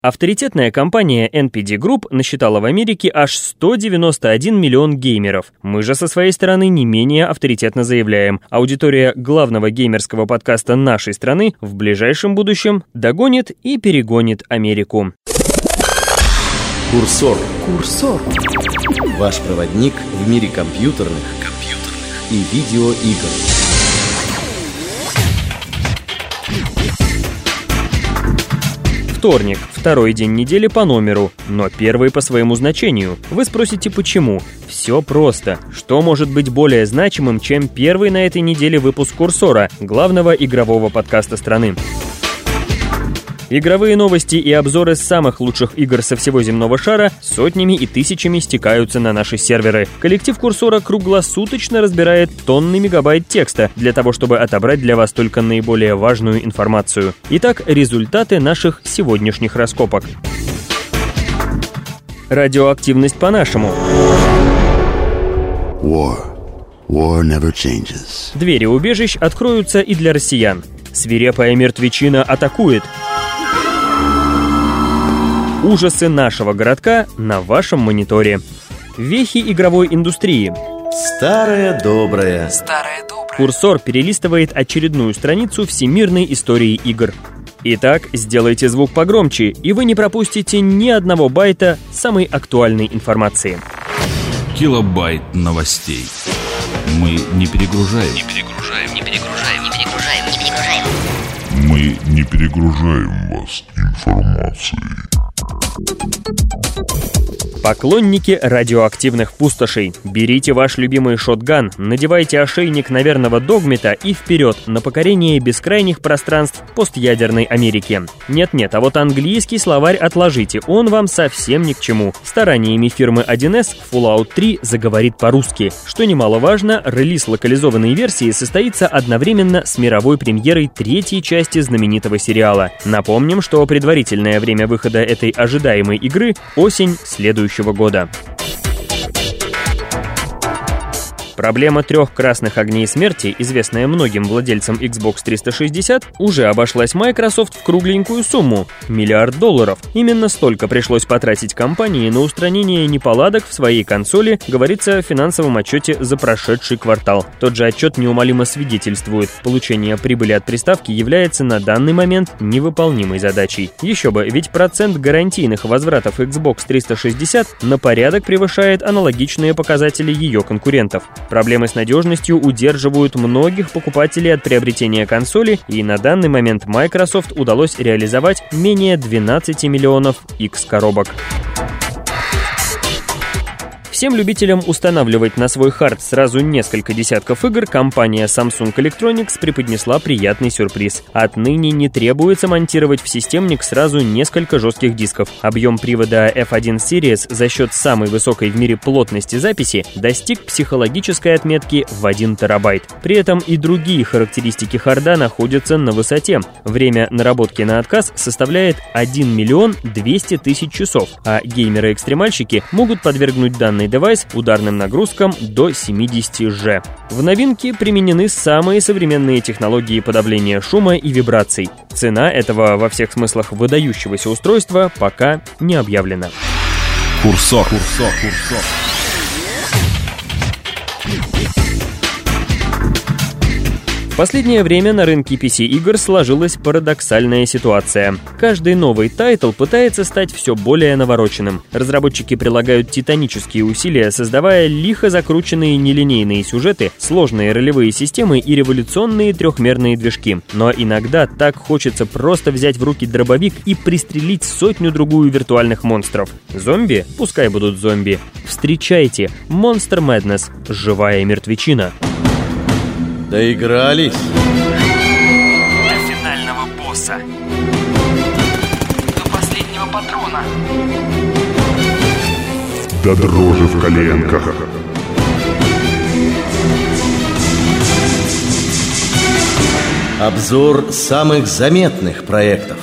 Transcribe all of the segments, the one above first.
Авторитетная компания NPD Group насчитала в Америке аж 191 миллион геймеров. Мы же со своей стороны не менее авторитетно заявляем, аудитория главного геймерского подкаста нашей страны в ближайшем будущем догонит и перегонит Америку. Курсор. Курсор. Ваш проводник в мире компьютерных, компьютерных и видеоигр. Вторник, второй день недели по номеру, но первый по своему значению. Вы спросите, почему? Все просто. Что может быть более значимым, чем первый на этой неделе выпуск «Курсора», главного игрового подкаста страны? Игровые новости и обзоры самых лучших игр со всего земного шара сотнями и тысячами стекаются на наши серверы. Коллектив Курсора круглосуточно разбирает тонны мегабайт текста для того, чтобы отобрать для вас только наиболее важную информацию. Итак, результаты наших сегодняшних раскопок. Радиоактивность по-нашему. War. War never changes. Двери убежищ откроются и для россиян. Свирепая мертвечина атакует. Ужасы нашего городка на вашем мониторе. Вехи игровой индустрии. Старая добрая. Старая добрая. Курсор перелистывает очередную страницу всемирной истории игр. Итак, сделайте звук погромче, и вы не пропустите ни одного байта самой актуальной информации. Килобайт новостей. Мы не перегружаем. Не перегружаем, не перегружаем, не перегружаем, не перегружаем. Мы не перегружаем вас информацией. Поклонники радиоактивных пустошей, берите ваш любимый шотган, надевайте ошейник наверного догмета и вперед на покорение бескрайних пространств постядерной Америки. Нет-нет, а вот английский словарь отложите, он вам совсем ни к чему. Стараниями фирмы 1С Fallout 3 заговорит по-русски. Что немаловажно, релиз локализованной версии состоится одновременно с мировой премьерой третьей части знаменитого сериала. Напомним, что предварительное время выхода этой ожидаемой игры – осень следующего следующего года. Проблема трех красных огней смерти, известная многим владельцам Xbox 360, уже обошлась Microsoft в кругленькую сумму – миллиард долларов. Именно столько пришлось потратить компании на устранение неполадок в своей консоли, говорится в финансовом отчете за прошедший квартал. Тот же отчет неумолимо свидетельствует, получение прибыли от приставки является на данный момент невыполнимой задачей. Еще бы, ведь процент гарантийных возвратов Xbox 360 на порядок превышает аналогичные показатели ее конкурентов. Проблемы с надежностью удерживают многих покупателей от приобретения консоли, и на данный момент Microsoft удалось реализовать менее 12 миллионов X-коробок. Всем любителям устанавливать на свой хард сразу несколько десятков игр компания Samsung Electronics преподнесла приятный сюрприз. Отныне не требуется монтировать в системник сразу несколько жестких дисков. Объем привода F1 Series за счет самой высокой в мире плотности записи достиг психологической отметки в 1 терабайт. При этом и другие характеристики харда находятся на высоте. Время наработки на отказ составляет 1 миллион 200 тысяч часов, а геймеры-экстремальщики могут подвергнуть данный девайс ударным нагрузкам до 70 G. В новинке применены самые современные технологии подавления шума и вибраций. Цена этого во всех смыслах выдающегося устройства пока не объявлена. Курсор, курсор, курсор. Последнее время на рынке PC-игр сложилась парадоксальная ситуация. Каждый новый title пытается стать все более навороченным. Разработчики прилагают титанические усилия, создавая лихо закрученные нелинейные сюжеты, сложные ролевые системы и революционные трехмерные движки. Но иногда так хочется просто взять в руки дробовик и пристрелить сотню-другую виртуальных монстров. Зомби? Пускай будут зомби. Встречайте, Monster Madness, живая мертвечина. Доигрались. До финального босса. До последнего патрона. До дрожи в коленках. Обзор самых заметных проектов.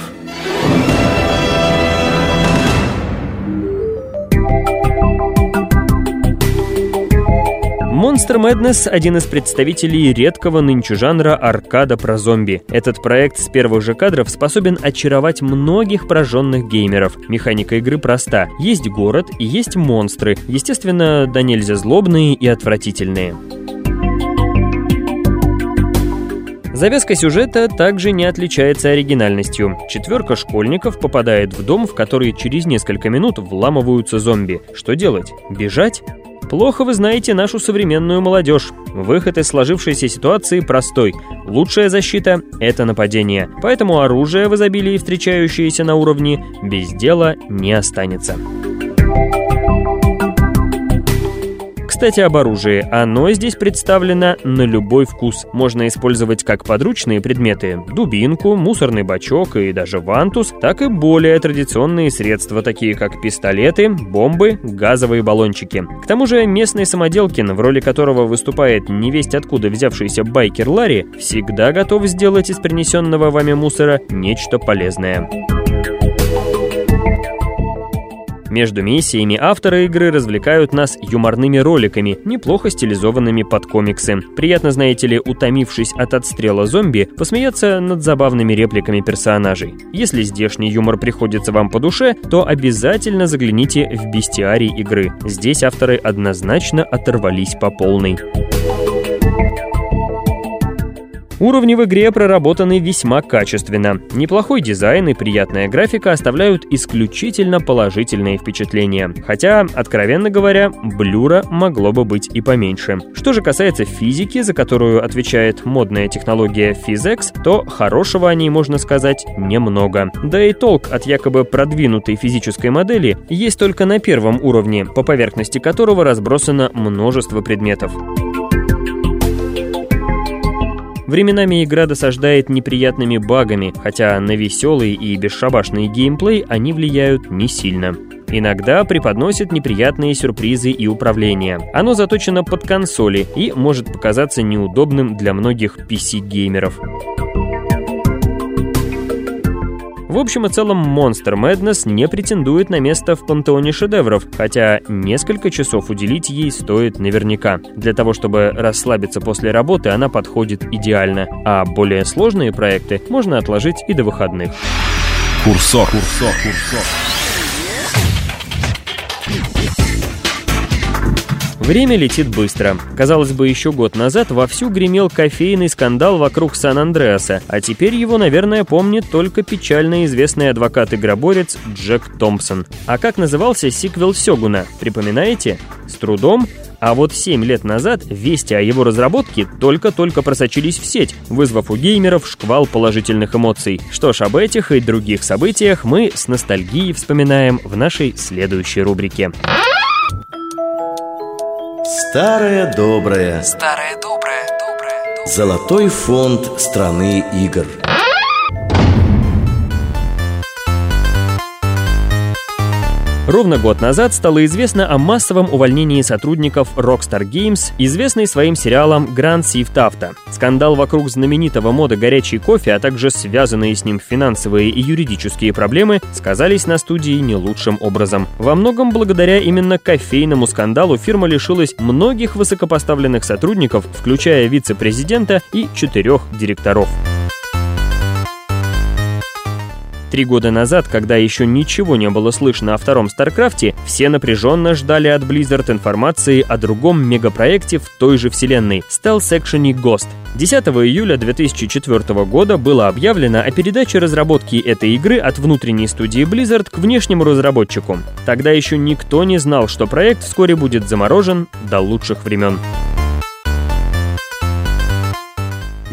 Monster Madness — один из представителей редкого нынче жанра аркада про зомби. Этот проект с первых же кадров способен очаровать многих прожженных геймеров. Механика игры проста. Есть город и есть монстры, естественно, да нельзя злобные и отвратительные. Завязка сюжета также не отличается оригинальностью. Четверка школьников попадает в дом, в который через несколько минут вламываются зомби. Что делать? Бежать? Плохо вы знаете нашу современную молодежь. Выход из сложившейся ситуации простой. Лучшая защита – это нападение. Поэтому оружие в изобилии, встречающееся на уровне, без дела не останется. Кстати, об оружии. Оно здесь представлено на любой вкус. Можно использовать как подручные предметы – дубинку, мусорный бачок и даже вантус, так и более традиционные средства, такие как пистолеты, бомбы, газовые баллончики. К тому же местный самоделкин, в роли которого выступает невесть откуда взявшийся байкер Ларри, всегда готов сделать из принесенного вами мусора нечто полезное. Между миссиями авторы игры развлекают нас юморными роликами, неплохо стилизованными под комиксы. Приятно, знаете ли, утомившись от отстрела зомби, посмеяться над забавными репликами персонажей. Если здешний юмор приходится вам по душе, то обязательно загляните в бестиарий игры. Здесь авторы однозначно оторвались по полной. Уровни в игре проработаны весьма качественно. Неплохой дизайн и приятная графика оставляют исключительно положительные впечатления. Хотя, откровенно говоря, блюра могло бы быть и поменьше. Что же касается физики, за которую отвечает модная технология PhysX, то хорошего о ней можно сказать немного. Да и толк от якобы продвинутой физической модели есть только на первом уровне, по поверхности которого разбросано множество предметов. Временами игра досаждает неприятными багами, хотя на веселый и бесшабашный геймплей они влияют не сильно. Иногда преподносит неприятные сюрпризы и управление. Оно заточено под консоли и может показаться неудобным для многих PC-геймеров. В общем и целом, Monster Madness не претендует на место в пантеоне шедевров, хотя несколько часов уделить ей стоит наверняка. Для того, чтобы расслабиться после работы, она подходит идеально, а более сложные проекты можно отложить и до выходных. Курсор, курсор, курсор. Время летит быстро. Казалось бы, еще год назад вовсю гремел кофейный скандал вокруг Сан-Андреаса, а теперь его, наверное, помнит только печально известный адвокат-игроборец Джек Томпсон. А как назывался сиквел Сёгуна, припоминаете? С трудом? А вот 7 лет назад вести о его разработке только-только просочились в сеть, вызвав у геймеров шквал положительных эмоций. Что ж, об этих и других событиях мы с ностальгией вспоминаем в нашей следующей рубрике. Старая добрая. Старая добрая, добрая, добрая. Золотой фонд страны игр. Ровно год назад стало известно о массовом увольнении сотрудников Rockstar Games, известной своим сериалом Grand Theft Auto. Скандал вокруг знаменитого мода горячий кофе, а также связанные с ним финансовые и юридические проблемы сказались на студии не лучшим образом. Во многом благодаря именно кофейному скандалу фирма лишилась многих высокопоставленных сотрудников, включая вице-президента и четырех директоров. Три года назад, когда еще ничего не было слышно о втором Старкрафте, все напряженно ждали от Blizzard информации о другом мегапроекте в той же вселенной – Stealth Action Ghost. 10 июля 2004 года было объявлено о передаче разработки этой игры от внутренней студии Blizzard к внешнему разработчику. Тогда еще никто не знал, что проект вскоре будет заморожен до лучших времен.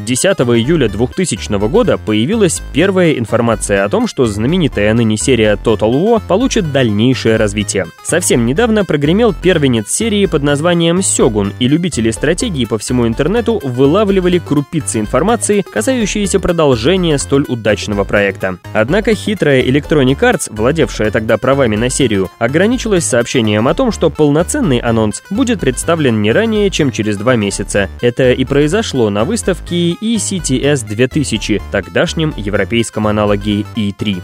10 июля 2000 года появилась первая информация о том, что знаменитая ныне серия Total War получит дальнейшее развитие. Совсем недавно прогремел первенец серии под названием Сёгун, и любители стратегии по всему интернету вылавливали крупицы информации, касающиеся продолжения столь удачного проекта. Однако хитрая Electronic Arts, владевшая тогда правами на серию, ограничилась сообщением о том, что полноценный анонс будет представлен не ранее, чем через два месяца. Это и произошло на выставке ECTS 2000, тогдашнем европейском аналоге E3.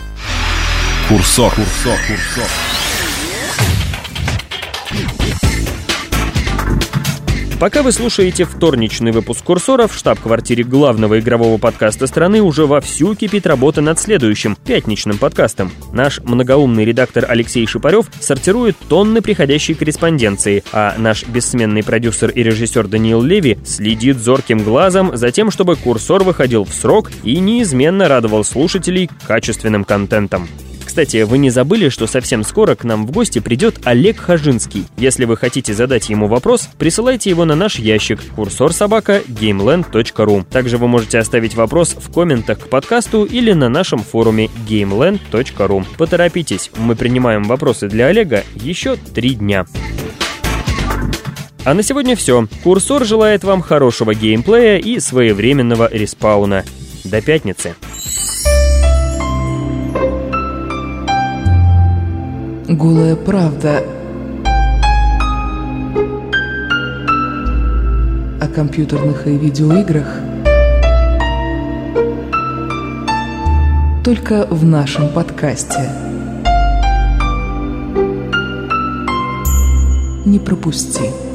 Курсор, курсор, курсор. Пока вы слушаете вторничный выпуск «Курсора», в штаб-квартире главного игрового подкаста страны уже вовсю кипит работа над следующим, пятничным подкастом. Наш многоумный редактор Алексей Шипарев сортирует тонны приходящей корреспонденции, а наш бессменный продюсер и режиссер Даниил Леви следит зорким глазом за тем, чтобы «Курсор» выходил в срок и неизменно радовал слушателей качественным контентом. Кстати, вы не забыли, что совсем скоро к нам в гости придет Олег Хажинский. Если вы хотите задать ему вопрос, присылайте его на наш ящик курсор собака gameland.ru. Также вы можете оставить вопрос в комментах к подкасту или на нашем форуме gameland.ru. Поторопитесь, мы принимаем вопросы для Олега еще три дня. А на сегодня все. Курсор желает вам хорошего геймплея и своевременного респауна. До пятницы. Голая правда о компьютерных и видеоиграх только в нашем подкасте. Не пропусти.